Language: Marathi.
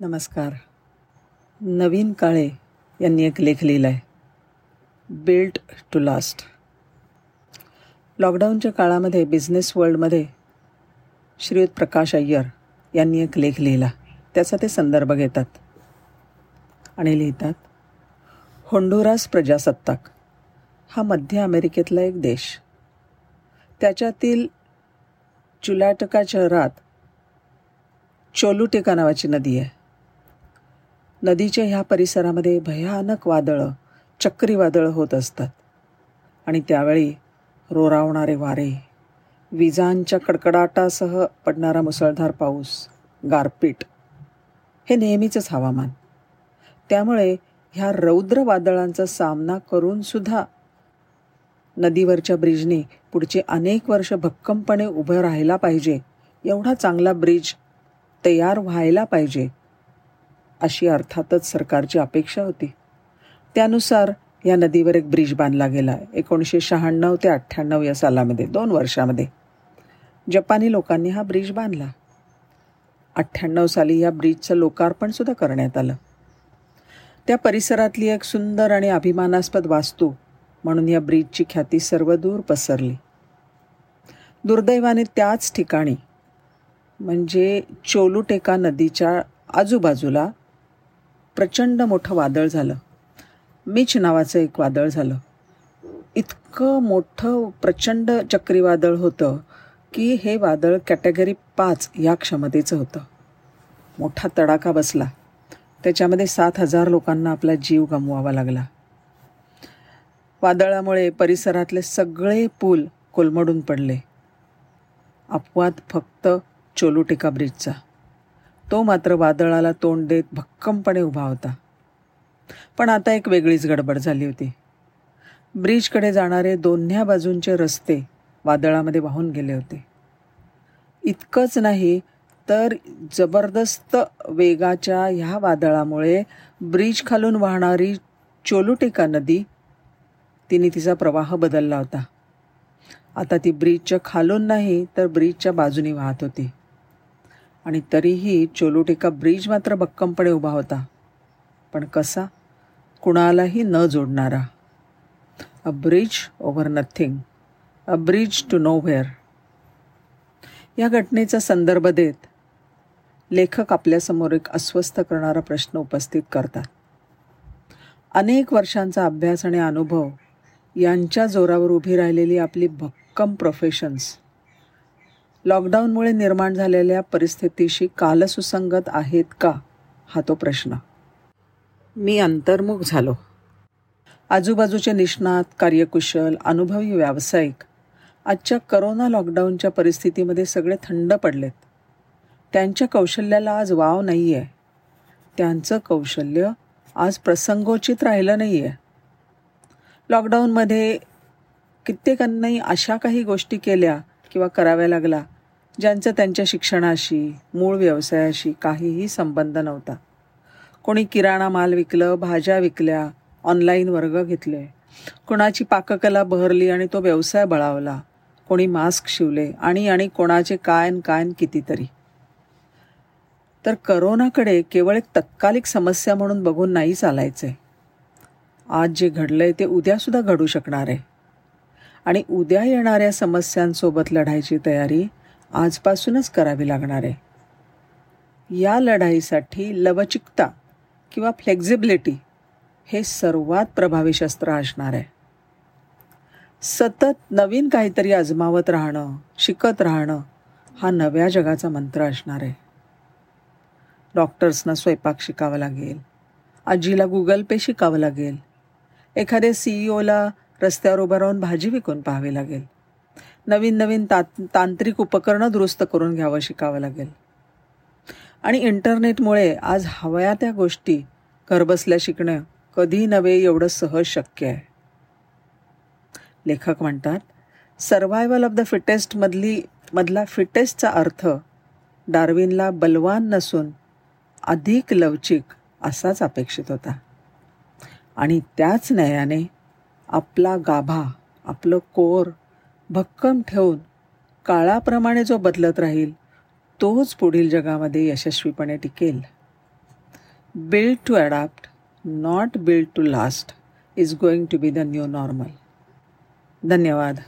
नमस्कार. नवीन काळे यांनी एक लेख लिहिला आहे बिल्ट टू लास्ट लॉकडाऊनच्या काळामध्ये बिझनेस वर्ल्डमध्ये श्रीयुत प्रकाश अय्यर यांनी एक लेख लिहिला. त्याचा ते संदर्भ घेतात. आणि लिहितात होंडुरास प्रजासत्ताक. हा मध्य अमेरिकेतला एक देश. त्याच्यातील चुलाटका शहरात चोलुटेका नावाची नदी आहे. नदीच्या ह्या परिसरामध्ये भयानक वादळं चक्रीवादळं होत असतात. आणि त्यावेळी रोरावणारे वारे विजांच्या कडकडाटासह पडणारा मुसळधार पाऊस गारपीट हे नेहमीचंच हवामान. त्यामुळे ह्या रौद्र वादळांचा सामना करूनसुद्धा नदीवरच्या ब्रिजने पुढचे अनेक वर्ष भक्कमपणे उभं राहायला पाहिजे एवढा चांगला ब्रिज तयार व्हायला पाहिजे अशी अर्थातच सरकारची अपेक्षा होती. त्यानुसार या नदीवर एक ब्रिज बांधला गेला. एकोणीसशे शहाण्णव ते अठ्ठ्याण्णव या सालामध्ये दोन वर्षामध्ये. जपानी लोकांनी हा ब्रिज बांधला. अठ्ठ्याण्णव साली या ब्रिजचं लोकार्पणसुद्धा करण्यात आलं. त्या परिसरातली एक सुंदर आणि अभिमानास्पद वास्तू म्हणून या ब्रिजची ख्याती सर्वदूर पसरली. दुर्दैवाने त्याच ठिकाणी म्हणजे चोलुटेका नदीच्या आजूबाजूला प्रचंड मोठं वादळ झालं. मिच नावाचं एक वादळ झालं. इतकं मोठं प्रचंड चक्रीवादळ होतं की हे वादळ कॅटेगरी पाच या क्षमतेचं होतं. मोठा तडाखा बसला. त्याच्यामध्ये सात हजार लोकांना आपला जीव गमवावा लागला. वादळामुळे परिसरातले सगळे पूल कोलमडून पडले. अपवाद फक्त चोलुटिका ब्रिजचा. तो मात्र वादळाला तोंड देत भक्कमपणे उभा होता. पण आता एक वेगळीच गडबड झाली होती. ब्रिजकडे जाणारे दोन्ह्या बाजूंचे रस्ते वादळामध्ये वाहून गेले होते. इतकंच नाही तर जबरदस्त वेगाच्या ह्या वादळामुळे ब्रिज खालून वाहणारी चोलुटेका नदी तिने तिचा प्रवाह बदलला होता. आता ती ब्रिजच्या खालून नाही तर ब्रिजच्या बाजूनी वाहत होती. आणि तरीही चोलोटेका ब्रिज मात्र भक्कमपणे उभा होता. पण कसा? कुणालाही न जोडणारा. A bridge over nothing a bridge to nowhere या घटनेचा संदर्भ देत लेखक आपल्यासमोर एक अस्वस्थ करणारा प्रश्न उपस्थित करतात. अनेक वर्षांचा अभ्यास आणि अनुभव यांच्या जोरावर उभी राहिलेली आपली भक्कम प्रोफेशन्स लॉकडाऊनमुळे निर्माण झालेल्या परिस्थितीशी कालसुसंगत आहेत का हा तो प्रश्न. मी अंतर्मुख झालो. आजूबाजूचे निष्णात कार्यकुशल अनुभवी व्यावसायिक आजच्या करोना लॉकडाऊनच्या परिस्थितीमध्ये सगळे थंड पडलेत. त्यांच्या कौशल्याला आज वाव नाही आहे त्यांचं कौशल्य आज प्रसंगोचित राहिलं नाही आहे लॉकडाऊनमध्ये कित्येकांनाही अशा काही गोष्टी केल्या किंवा कराव्या लागला ज्यांचं त्यांच्या शिक्षणाशी मूळ व्यवसायाशी काहीही संबंध नव्हता. कोणी किराणा माल विकलं भाज्या विकल्या ऑनलाईन वर्ग घेतले. कोणाची पाककला बहरली आणि तो व्यवसाय बळावला. कोणी मास्क शिवले आणि आणि कोणाचे कायन कायन कितीतरी. तर करोनाकडे केवळ एक तत्कालिक समस्या म्हणून बघून नाही चालायचे. आज जे घडलंय ते उद्यासुद्धा घडू शकणार आहे. आणि उद्या येणाऱ्या समस्यांसोबत लढायची तयारी आजपासूनच करावी लागणार आहे. या लढाईसाठी लवचिकता किंवा फ्लेक्झिबिलिटी हे सर्वात प्रभावी शस्त्र असणार आहे. सतत नवीन काहीतरी आजमावत राहणं शिकत राहणं हा नव्या जगाचा मंत्र असणार आहे. डॉक्टर्सना स्वयंपाक शिकावा लागेल. आजीला गुगल पे शिकावं लागेल. एखाद्या सी ई ओला रस्त्यावर उभं राहून भाजी विकून पाहावी लागेल. नवीन नवीन ता तांत्रिक उपकरणं दुरुस्त करून घ्यावं शिकावं लागेल. आणि इंटरनेटमुळे आज हव्या त्या गोष्टी घरबसल्या शिकणं कधी नव्हे एवढं सहज शक्य आहे. लेखक म्हणतात सर्वायवल ऑफ द फिटेस्टमधली मधला फिटेस्टचा अर्थ डार्विनला बलवान नसून अधिक लवचिक असाच अपेक्षित होता. आणि त्याच न्यायाने आपला गाभा आपलं कोर भक्कम ठेवून काळाप्रमाणे जो बदलत राहील तोच पुढील जगामध्ये यशस्वीपणे टिकेल. Build to adapt not build to last is going to be the new normal धन्यवाद.